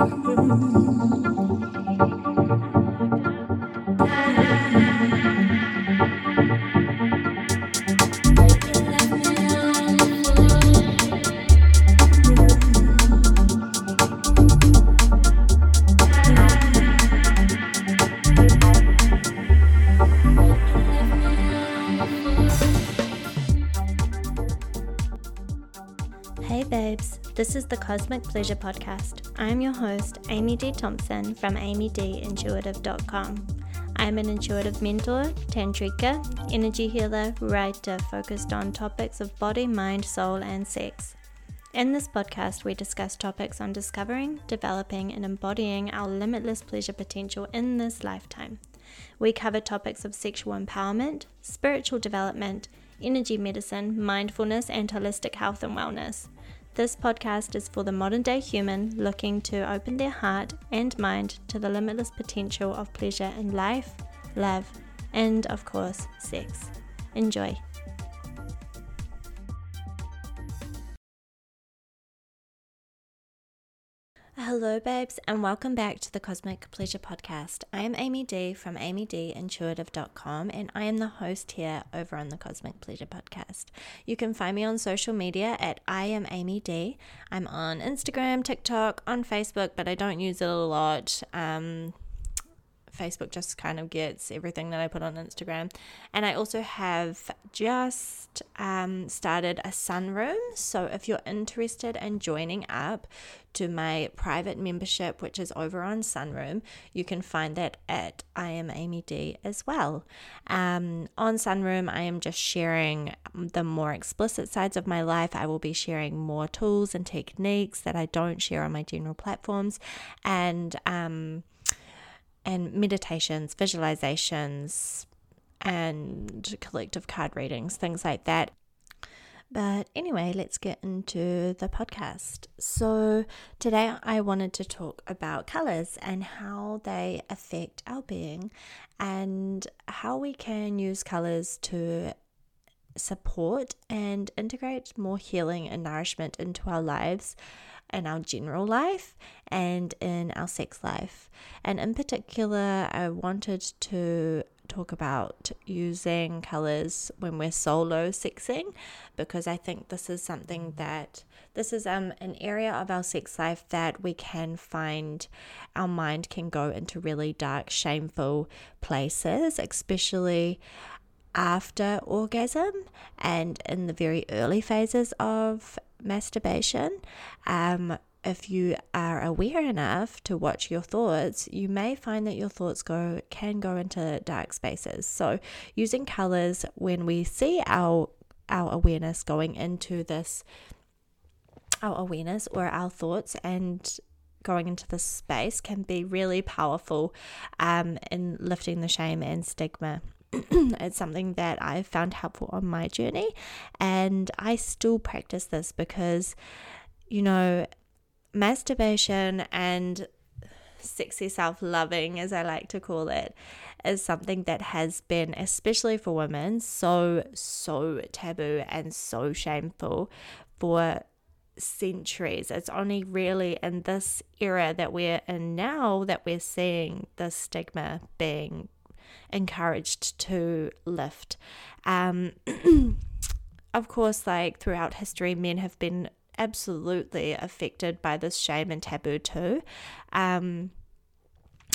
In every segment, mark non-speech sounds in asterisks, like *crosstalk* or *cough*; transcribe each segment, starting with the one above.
Hey babes, this is the Cosmic Pleasure Podcast. I'm your host, Amy Dee. Thompson from amydeeintuitive.com. I'm an intuitive mentor, tantrika, energy healer, writer focused on topics of body, mind, soul, and sex. In this podcast, we discuss topics on discovering, developing, and embodying our limitless pleasure potential in this lifetime. We cover topics of sexual empowerment, spiritual development, energy medicine, mindfulness, and holistic health and wellness. This podcast is for the modern day human looking to open their heart and mind to the limitless potential of pleasure in life, love, and of course, sex. Enjoy. Hello, babes, and welcome back to the Cosmic Pleasure Podcast. I am Amy Dee from amydeeintuitive.com, and I am the host here over on the Cosmic Pleasure Podcast. You can find me on social media at I am Amy Dee. I'm on Instagram, TikTok, on Facebook, but I don't use it a lot. Um, Facebook just kind of gets everything that I put on Instagram. And I also have just um, started a sunroom. So if you're interested in joining up to my private membership, which is over on Sunroom, you can find that at I am Amy Dee as well. Um, on Sunroom, I am just sharing the more explicit sides of my life. I will be sharing more tools and techniques that I don't share on my general platforms. And um, and meditations, visualizations, and collective card readings, things like that. But anyway, let's get into the podcast. So, today I wanted to talk about colors and how they affect our being and how we can use colors to support and integrate more healing and nourishment into our lives in our general life and in our sex life. And in particular, I wanted to talk about using colors when we're solo sexing because I think this is something that this is um an area of our sex life that we can find our mind can go into really dark shameful places especially after orgasm and in the very early phases of masturbation. Um, if you are aware enough to watch your thoughts, you may find that your thoughts go can go into dark spaces. So, using colors when we see our our awareness going into this our awareness or our thoughts and going into this space can be really powerful um, in lifting the shame and stigma *clears throat* it's something that I've found helpful on my journey, and I still practice this because, you know, masturbation and sexy self loving, as I like to call it, is something that has been, especially for women, so, so taboo and so shameful for centuries. It's only really in this era that we're in now that we're seeing the stigma being encouraged to lift. Um, *clears throat* of course, like throughout history, men have been absolutely affected by this shame and taboo too. Um,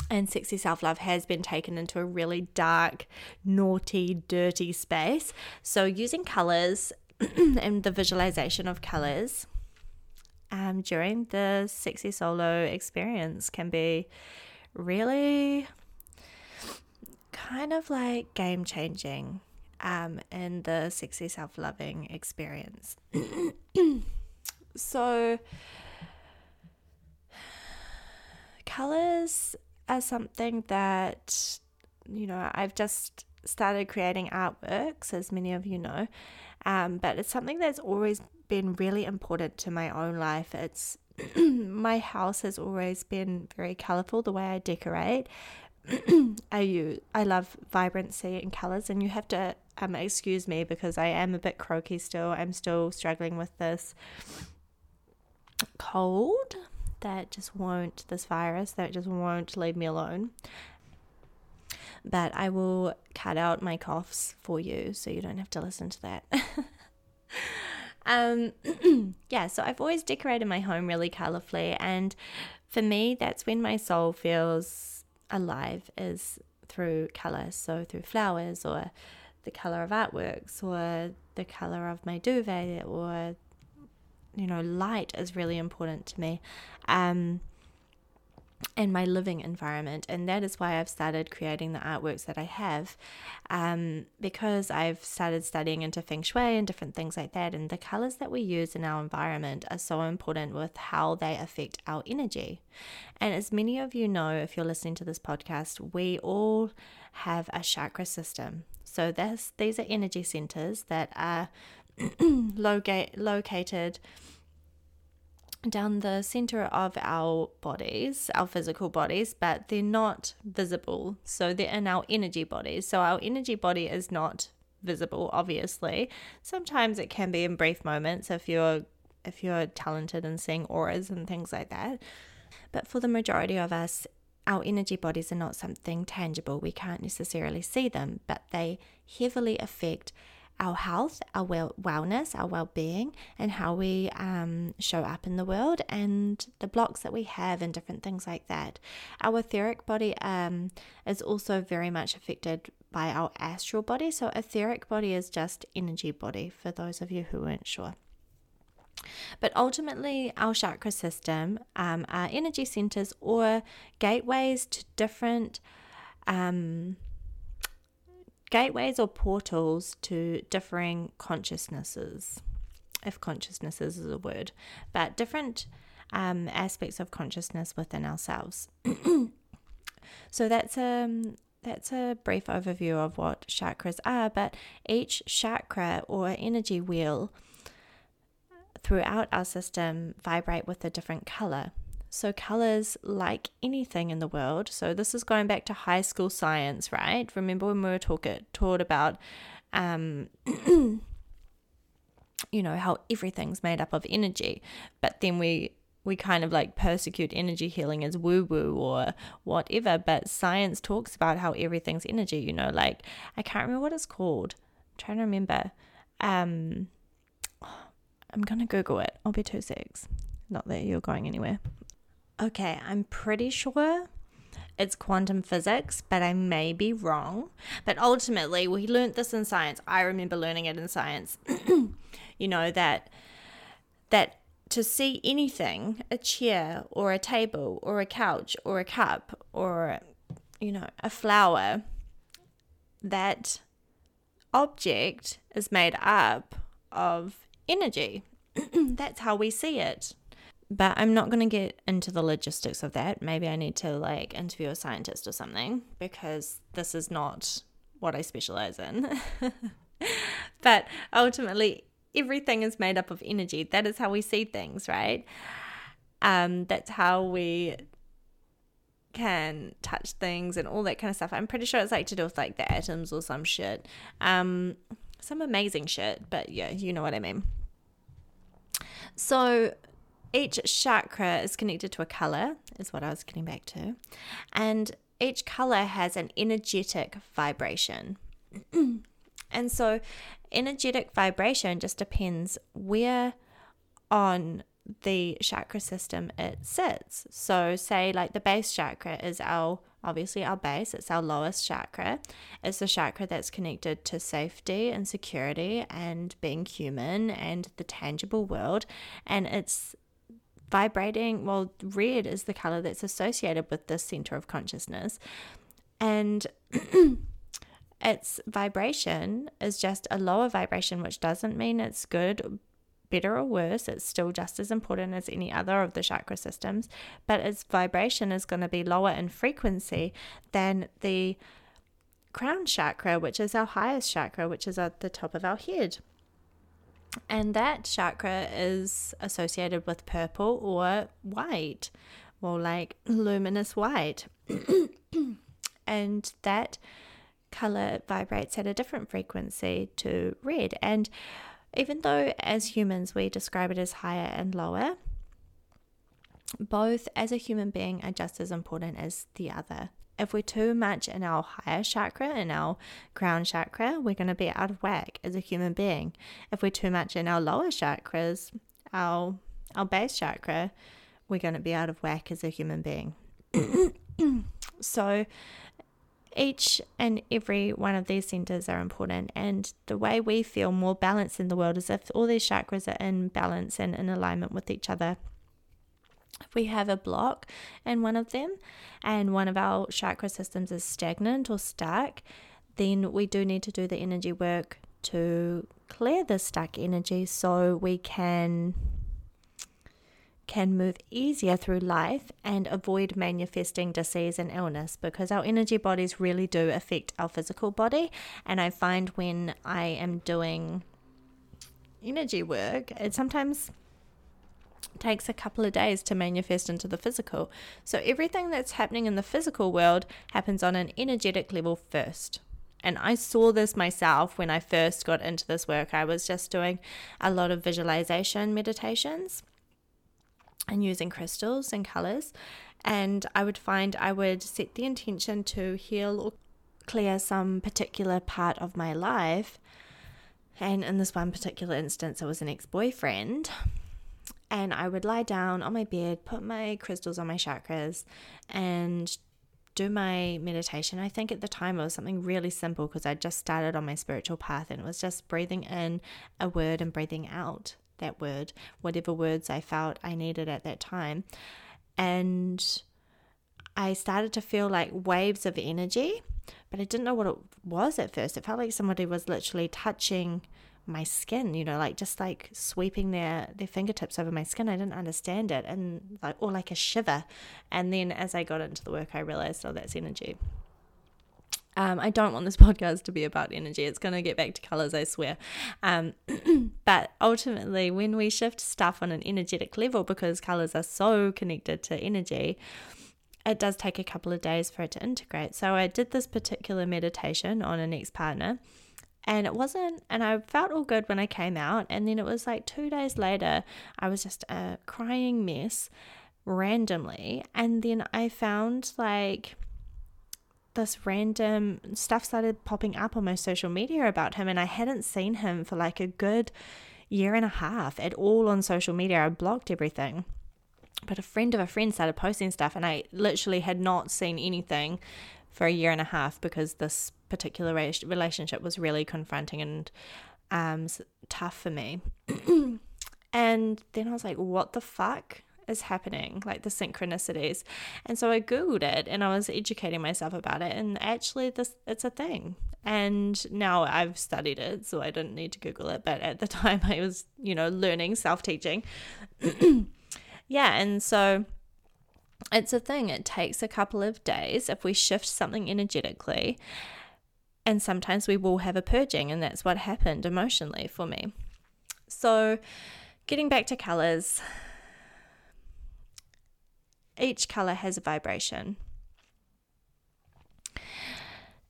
and sexy self love has been taken into a really dark, naughty, dirty space. So, using colors *clears throat* and the visualization of colors um, during the sexy solo experience can be really kind of like game changing um, in the sexy self loving experience. so, colors are something that, you know, I've just started creating artworks, as many of you know, um, but it's something that's always been really important to my own life. It's *clears throat* my house has always been very colorful the way I decorate *clears throat* I use I love vibrancy and colors, and you have to um excuse me because I am a bit croaky still. I'm still struggling with this cold that just won't, this virus that just won't leave me alone. But I will cut out my coughs for you so you don't have to listen to that. *laughs* um, *clears throat* yeah, so I've always decorated my home really colorfully. And for me, that's when my soul feels alive, is through color. So through flowers or the color of artworks or the color of my duvet or you know light is really important to me um and my living environment and that is why i've started creating the artworks that i have um, because i've started studying into feng shui and different things like that and the colors that we use in our environment are so important with how they affect our energy. And as many of you know if you're listening to this podcast we all have a chakra system. So this, these are energy centers that are *clears throat* locate, located down the center of our bodies, our physical bodies, but they're not visible. So they're in our energy bodies. So our energy body is not visible, obviously. Sometimes it can be in brief moments if you're if you're talented in seeing auras and things like that. But for the majority of us, our energy bodies are not something tangible. We can't necessarily see them, but they heavily affect our health, our well- wellness, our well being, and how we um, show up in the world, and the blocks that we have, and different things like that. Our etheric body um, is also very much affected by our astral body. So, etheric body is just energy body for those of you who weren't sure. But ultimately, our chakra system um, are energy centers or gateways to different um, gateways or portals to differing consciousnesses, if consciousnesses is a word, but different um, aspects of consciousness within ourselves. *clears throat* so that's a um, that's a brief overview of what chakras are, but each chakra or energy wheel throughout our system vibrate with a different color. So, colors, like anything in the world, so this is going back to high school science, right? Remember when we were talk, taught about, um, *clears throat* you know, how everything's made up of energy, but then we we kind of like persecute energy healing as woo woo or whatever. But science talks about how everything's energy, you know, like I can't remember what it's called. I'm trying to remember. Um, I'm gonna Google it. I'll be two six. Not that you're going anywhere. Okay, I'm pretty sure it's quantum physics, but I may be wrong. But ultimately, we learned this in science. I remember learning it in science. *clears throat* you know that that to see anything, a chair or a table or a couch or a cup or you know, a flower, that object is made up of energy. *clears throat* That's how we see it. But I'm not going to get into the logistics of that. Maybe I need to like interview a scientist or something because this is not what I specialize in. *laughs* but ultimately, everything is made up of energy. That is how we see things, right? Um, that's how we can touch things and all that kind of stuff. I'm pretty sure it's like to do with like the atoms or some shit. Um, some amazing shit, but yeah, you know what I mean. So each chakra is connected to a color, is what I was getting back to. And each color has an energetic vibration. *clears throat* and so energetic vibration just depends where on the chakra system it sits. So, say like the base chakra is our obviously our base, it's our lowest chakra. It's the chakra that's connected to safety and security and being human and the tangible world. And it's vibrating, well, red is the color that's associated with this center of consciousness. And *clears throat* its vibration is just a lower vibration, which doesn't mean it's good better or worse, it's still just as important as any other of the chakra systems, but its vibration is going to be lower in frequency than the crown chakra, which is our highest chakra, which is at the top of our head. And that chakra is associated with purple or white, or like luminous white. *coughs* and that color vibrates at a different frequency to red. And even though as humans we describe it as higher and lower, both as a human being are just as important as the other. If we're too much in our higher chakra, in our crown chakra, we're going to be out of whack as a human being. If we're too much in our lower chakras, our our base chakra, we're going to be out of whack as a human being. *coughs* so each and every one of these centers are important, and the way we feel more balanced in the world is if all these chakras are in balance and in alignment with each other. If we have a block in one of them and one of our chakra systems is stagnant or stuck, then we do need to do the energy work to clear the stuck energy so we can can move easier through life and avoid manifesting disease and illness because our energy bodies really do affect our physical body. And I find when I am doing energy work it sometimes takes a couple of days to manifest into the physical. So everything that's happening in the physical world happens on an energetic level first. And I saw this myself when I first got into this work. I was just doing a lot of visualization meditations and using crystals and colors. And I would find I would set the intention to heal or clear some particular part of my life. And in this one particular instance, it was an ex boyfriend and I would lie down on my bed, put my crystals on my chakras, and do my meditation. I think at the time it was something really simple because I just started on my spiritual path and it was just breathing in a word and breathing out that word, whatever words I felt I needed at that time. And I started to feel like waves of energy, but I didn't know what it was at first. It felt like somebody was literally touching my skin, you know, like just like sweeping their their fingertips over my skin. I didn't understand it, and like or like a shiver. And then as I got into the work, I realized, oh, that's energy. Um, I don't want this *laughs* podcast to be about energy. It's going to get back to colors, I swear. Um, *clears throat* but ultimately, when we shift stuff on an energetic level, because colors are so connected to energy, it does take a couple of days for it to integrate. So I did this particular meditation on an ex partner and it wasn't and i felt all good when i came out and then it was like two days later i was just a crying mess randomly and then i found like this random stuff started popping up on my social media about him and i hadn't seen him for like a good year and a half at all on social media. I blocked everything. But a friend of a friend started posting stuff and i literally had not seen anything for a year and a half because this particular relationship was really confronting and um, tough for me. *clears throat* and then I was like, what the fuck? is happening, like the synchronicities. And so I Googled it and I was educating myself about it. And actually, this it's a thing. And now I've studied it, so I didn't need to Google it. But at the *laughs* time, I was, you know, learning, self teaching. *clears throat* yeah. And so it's a thing. It takes a couple of days if we shift something energetically. And sometimes we will have a purging, and that's what happened emotionally for me. So, getting back to colors, each color has a vibration.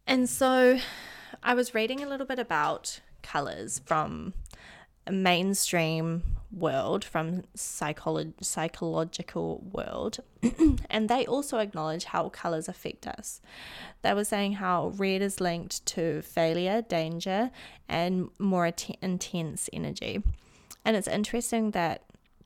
And so, I was reading a little bit about colors from mainstream world, from psycholo- psychological world, *clears throat* and they also acknowledge how colors affect us. They were saying how red is linked to failure, danger, and more at- intense energy. And it's interesting that *clears throat*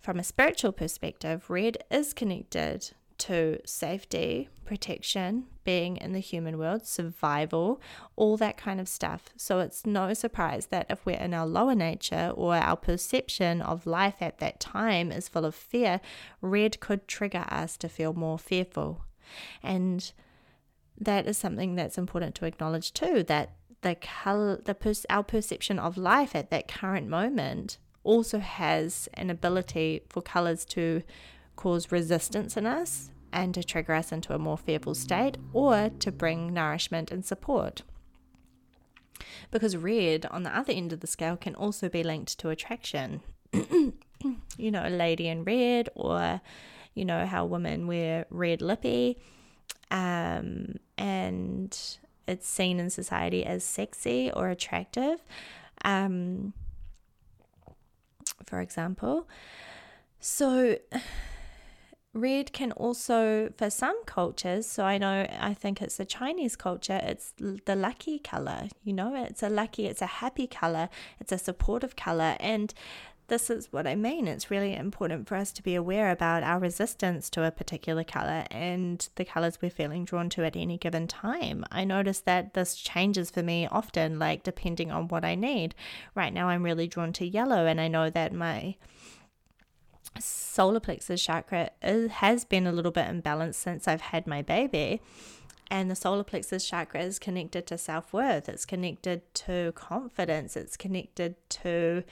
from a spiritual perspective, red is connected to safety, protection, being in the human world, survival, all that kind of stuff. So it's no surprise that if we're in our lower nature or our perception of life at that time is full of fear, red could trigger us to feel more fearful. And that is something that's important to acknowledge too that the color the our perception of life at that current moment also has an ability for colors to cause resistance in us and to trigger us into a more fearful state or to bring nourishment and support. Because red, on the other end of the scale, can also be linked to attraction. *coughs* you know, a lady in red, or you know, how women wear red lippy, um, and it's seen in society as sexy or attractive. Um, for example, So, red can also, for some cultures, so I know, I think it's the Chinese culture, it's the lucky color. You know, it's a lucky, it's a happy color, it's a supportive color. And this is what I mean. It's really important for us to be aware about our resistance to a particular color and the colors we're feeling drawn to at any given time. I notice that this changes for me often, like depending on what I need. Right now, I'm really drawn to yellow, and I know that my solar plexus chakra is, has been a little bit imbalanced since I've had my baby. And the solar plexus chakra is connected to self worth, it's connected to confidence, it's connected to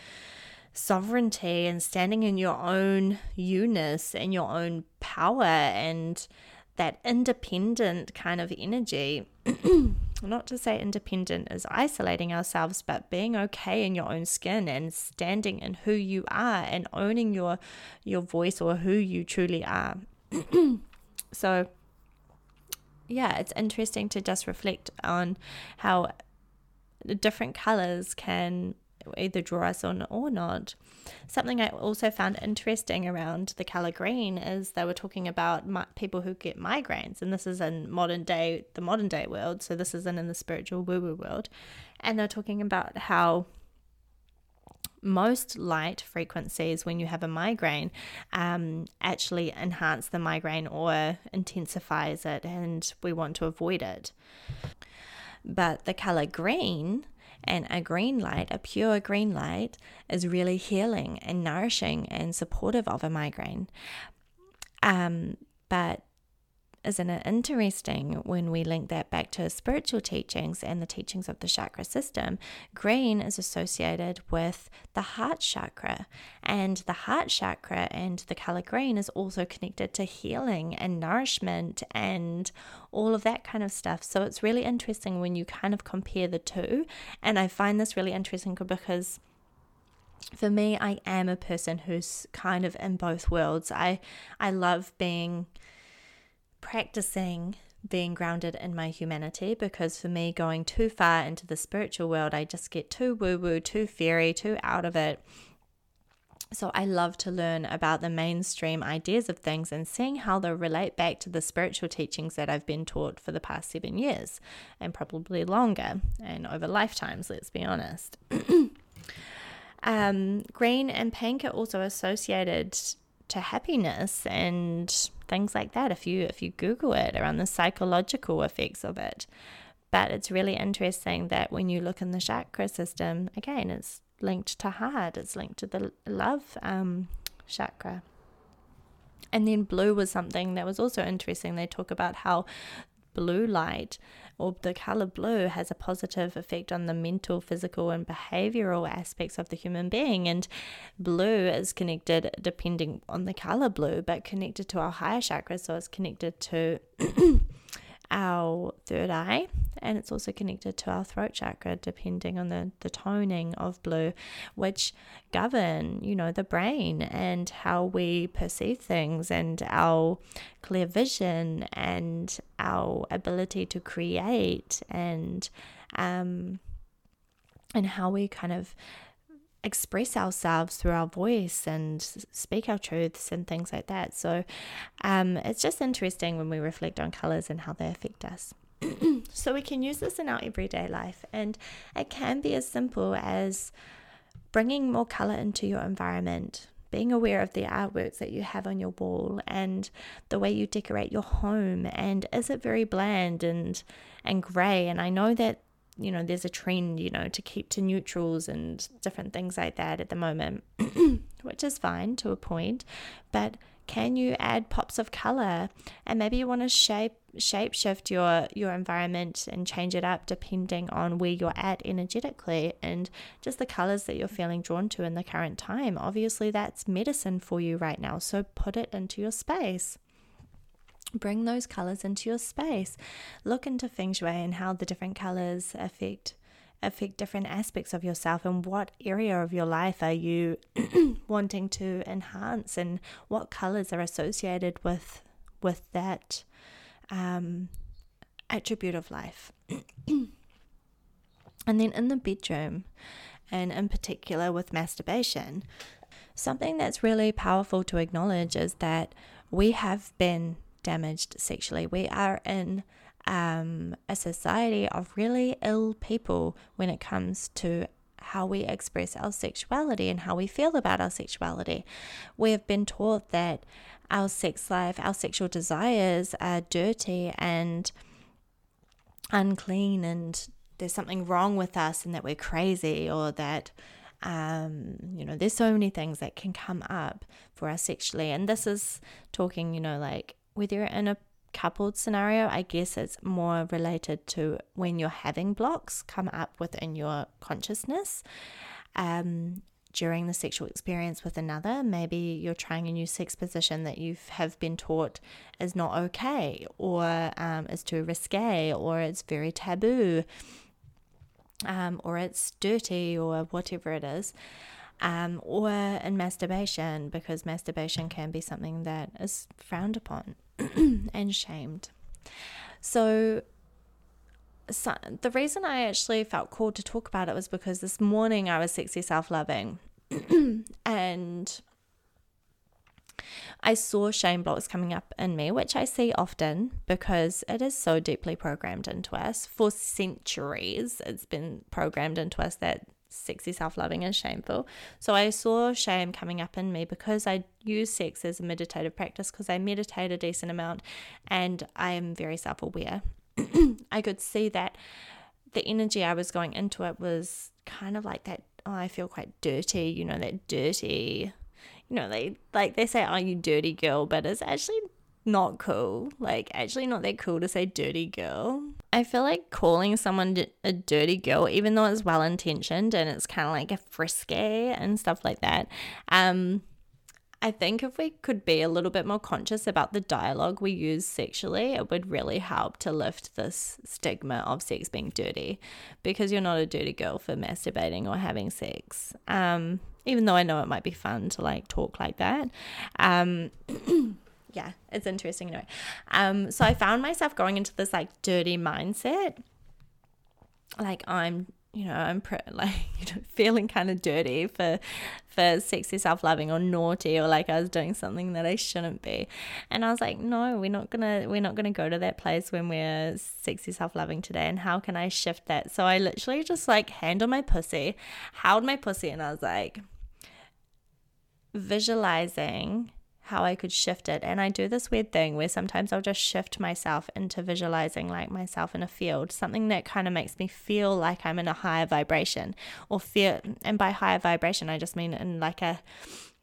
sovereignty and standing in your own you-ness and your own power and that independent kind of energy. *clears throat* Not to say independent is isolating ourselves, but being okay in your own skin and standing in who you are and owning your your voice or who you truly are. *clears throat* so yeah, it's interesting to just reflect on how different colors can either draw us on or not. Something I also found interesting around the color green is they were talking about people who get migraines, and this is in modern day, the modern day world. So this isn't in the spiritual woo woo world, and they're talking about how most light frequencies when you have a migraine um, actually enhance the migraine or intensifies it, and we want to avoid it. But the color green and a green light, a pure green light, is really healing and nourishing and supportive of a migraine. Um, but isn't it interesting when we link that back to spiritual teachings and the teachings of the chakra system? Green is associated with the heart chakra, and the heart chakra and the color green is also connected to healing and nourishment and all of that kind of stuff. So it's really interesting when you kind of compare the two. And I find this really interesting because for me i am a person who's kind of in both worlds i i love being practicing being grounded in my humanity because for me, going too far into the spiritual world, I just get too woo woo, too fairy, too out of it. So I love to learn about the mainstream ideas of things and seeing how they relate back to the spiritual teachings that I've been taught for the past seven years and probably longer and over lifetimes, let's be honest. *clears throat* um, green and pink are also associated to happiness and things like that if you if you google it around the psychological effects of it. But it's really interesting that when you look in the chakra system again it's linked to heart it's linked to the love um, chakra. And then blue was something that was also interesting. They talk about how blue light or the color blue has a positive effect on the mental, physical, and behavioral aspects of the human being. And blue is connected, depending on the color blue, but connected to our higher chakra. So it's connected to *coughs* our third eye and it's also connected to our throat chakra depending on the, the toning of blue which govern you know the brain and how we perceive things and our clear vision and our ability to create and um and how we kind of express ourselves through our voice and speak our truths and things like that. So um, it's just interesting when we reflect on colors and how they affect us. *clears throat* so we can use this in our everyday life, and it can be as simple as bringing more color into your environment. Being aware of the artworks that you have on your wall and the way you decorate your home, and is it very bland and and grey? And I know that you know, there's a trend, you know, to keep to neutrals and different things like that at the moment, *clears throat* which is fine to a point. But can you add pops of color? And maybe you want to shape shape shift your your environment and change it up depending on where you're at energetically and just the colors that you're feeling drawn to in the current time. Obviously, that's medicine for you right now. So put it into your space. Bring those colors into your space. Look into feng shui and how the different colors affect affect different aspects of yourself and what area of your life are you *clears throat* wanting to enhance and what colors are associated with with that um, attribute of life. *clears throat* and then in the bedroom, and in particular with masturbation, something that's really powerful to acknowledge is that we have been damaged sexually. We are in um, a society of really ill people when it comes to how we express our sexuality and how we feel about our sexuality. We have been taught that our sex life, our sexual desires are dirty and unclean, and there's something wrong with us, and that we're crazy, or that um, you know, there's so many things that can come up for us sexually. And this is talking, you know, like whether you're in a coupled scenario, I guess it's more related to when you're having blocks come up within your consciousness. Um, during the sexual experience with another. Maybe you're trying a new sex position that you have been taught is not okay, or um, is too risque, or it's very taboo, um, or it's dirty, or whatever it is. Um, or in masturbation, because masturbation can be something that is frowned upon. *clears throat* and shamed. So, so, the reason I actually felt called to talk about it was because this morning I was sexy self loving *clears throat* and I saw shame blocks coming up in me, which I see often because it is so deeply programmed into us. For centuries, it's been programmed into us that sexy self loving and shameful. So I saw shame coming up in me because I use sex as a meditative practice because I meditate a decent amount and I am very self aware. *clears throat* I could see that the energy I was going into it was kind of like that. Oh, I feel quite dirty, you know, that dirty, you know, they like they say, "Oh, you dirty girl," but it's actually not cool. Like, actually, not that cool to say dirty girl. I feel like calling someone a dirty girl, even though it's well intentioned and it's kind of like a frisky and stuff like that, um, I think if we could be a little bit more conscious about the dialogue we use sexually, it would really help to lift this stigma of sex being dirty because you're not a dirty girl for masturbating or having sex. Um, even though I know it might be fun to like talk like that. Um, *clears throat* yeah, it's interesting anyway. Um, so I found myself going into this like dirty mindset. Like I'm, you know, I'm pre- *laughs* like you know feeling kind of dirty for for sexy self loving or naughty or like I was doing something that I shouldn't be. And I was like, no, we're not gonna we're not gonna go to that place when we're sexy self loving today. And how can I shift that? So I literally just like hand on my pussy, held my pussy, and I was like visualizing how I could shift it. And I do this weird thing where sometimes I'll just shift myself into visualizing like myself in a field, something that kind of makes me feel like I'm in a higher vibration or feel, and by higher vibration, I just mean in like a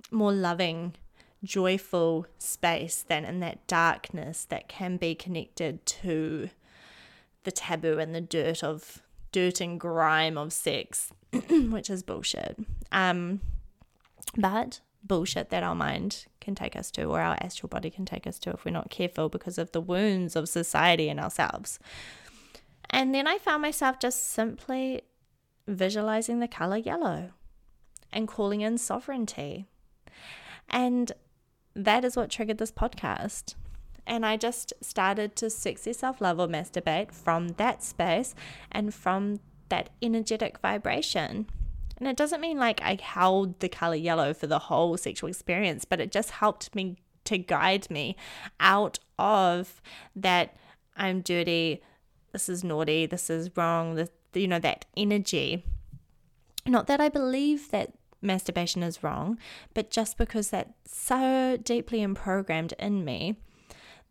more loving, joyful space than in that darkness that can be connected to the taboo and the dirt of dirt and grime of sex, *clears throat* which is bullshit. Um, but bullshit that our mind can take us to or our astral body can take us to if we're not careful because of the wounds of society and ourselves. And then I found myself just simply visualizing the color yellow and calling in sovereignty. And that is what triggered this podcast. And I just started to sexy self love or masturbate from that space and from that energetic vibration. And it doesn't mean like I held the color yellow for the whole sexual experience, but it just helped me to guide me out of that I'm dirty, this is naughty, this is wrong, the, you know, that energy. Not that I believe that masturbation is wrong, but just because that's so deeply programmed in me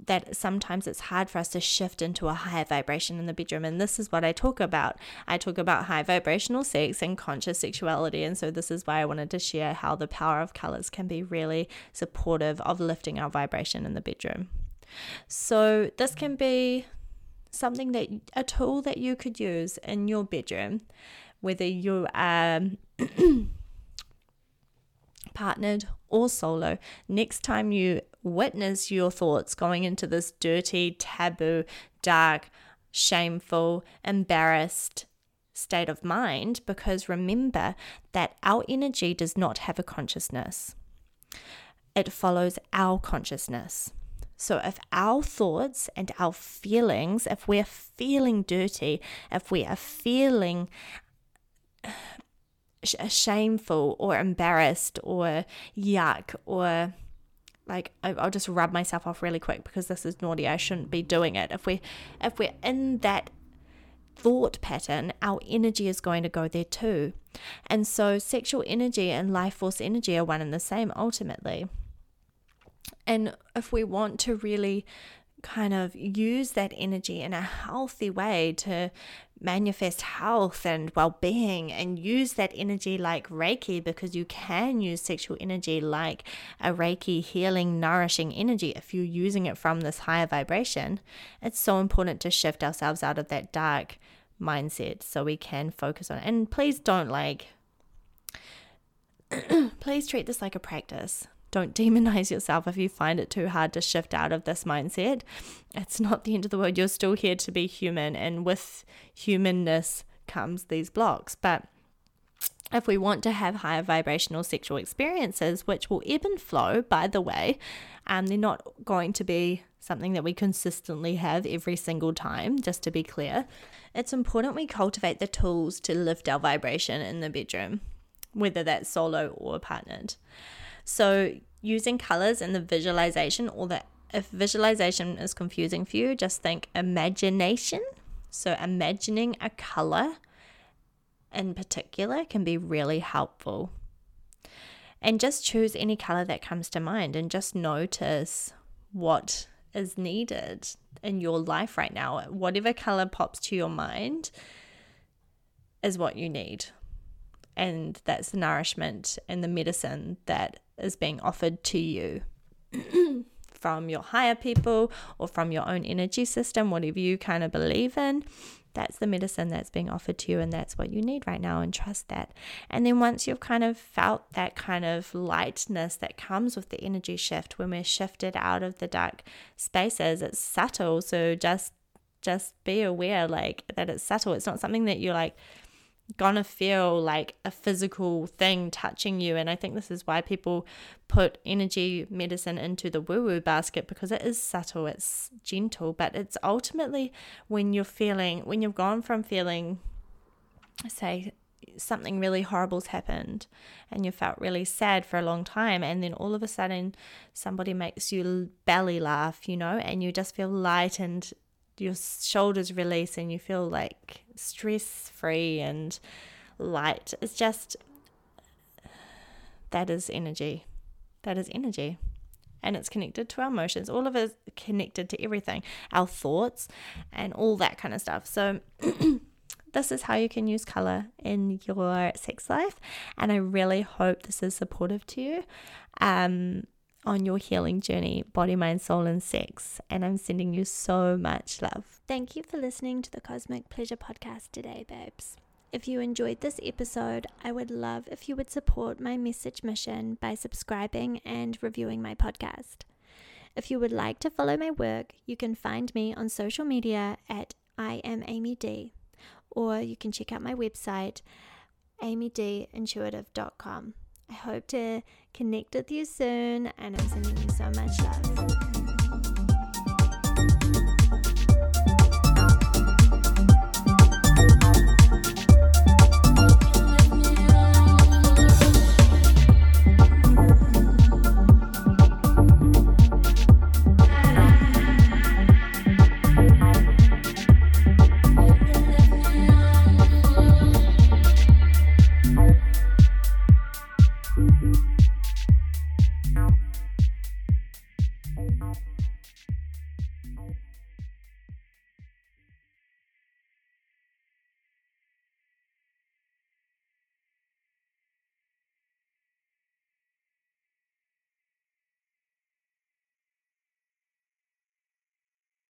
that sometimes it's hard for us to shift into a higher vibration in the bedroom. And this is what I talk about. I talk about high vibrational sex and conscious sexuality. And so, this is why I wanted to share how the power of colors can be really supportive of lifting our vibration in the bedroom. So, this can be something that a tool that you could use in your bedroom, whether you are. *clears throat* partnered or solo, next time you witness your thoughts going into this dirty, taboo, dark, shameful, embarrassed state of mind, because remember that our energy does not have a consciousness, it follows our consciousness. So, if our thoughts and our feelings, if we're feeling dirty, if we are feeling shameful or embarrassed or yuck or like I'll just rub myself off really quick because this is naughty. I shouldn't be doing it. If we if we're in that thought pattern, our energy is going to go there too. And so sexual energy and life force energy are one and the same ultimately. And if we want to really kind of use that energy in a healthy way to manifest health and well-being and use that energy like reiki because you can use sexual energy like a reiki healing nourishing energy if you're using it from this higher vibration. It's so important to shift ourselves out of that dark mindset so we can focus on it. And please don't like *clears throat* please treat this like a practice don't demonize yourself if you find it too hard to shift out of this mindset. It's not the end of the world. You're still here to be human, and with humanness comes these blocks. But if we want to have higher vibrational sexual experiences, which will ebb and flow, by the way, um, they're not going to be something that we consistently have every single time, just to be clear. It's important we cultivate the tools to lift our vibration in the bedroom, whether that's solo or partnered. So, using colors in the visualization, or that if visualization is confusing for you, just think imagination. So, imagining a color in particular can be really helpful. And just choose any color that comes to mind and just notice what is needed in your life right now. Whatever color pops to your mind is what you need. And that's the nourishment and the medicine that is being offered to you *clears throat* from your higher people or from your own energy system, whatever you kind of believe in. That's the medicine that's being offered to you, and that's what you need right now, and trust that. And then once you've kind of felt that kind of lightness that comes with the energy shift, when we're shifted out of the dark spaces, it's subtle. So just just be aware like that it's subtle. It's not something that you're like gonna feel like a physical thing touching you. And I think this is why people put energy medicine into the woo woo basket because it is subtle, it's gentle, but it's ultimately when you're feeling, when you've gone from feeling, say, something really horrible's happened and you felt really sad for a long time and then all of a sudden somebody makes you belly laugh you know and you just feel light and your shoulders release and you feel like stress free and light. It's just that is energy. That is energy. And it's connected to our emotions. All of it is connected to everything, our thoughts, and all that kind of stuff. So, *clears throat* this is how you can use color in your sex life. And I really hope this is supportive to you. Um, on your healing journey, body, mind, soul, and sex. And I'm sending you so much love. Thank you for listening to the Cosmic Pleasure Podcast today, babes. If you enjoyed this episode, I would love if you would support my message mission by subscribing and reviewing my podcast. If you would like to follow my work, you can find me on social media at I am Amy Dee, or you can check out my website, amydeeintuitive.com. I hope to connect with you soon, and I'm sending you so much love.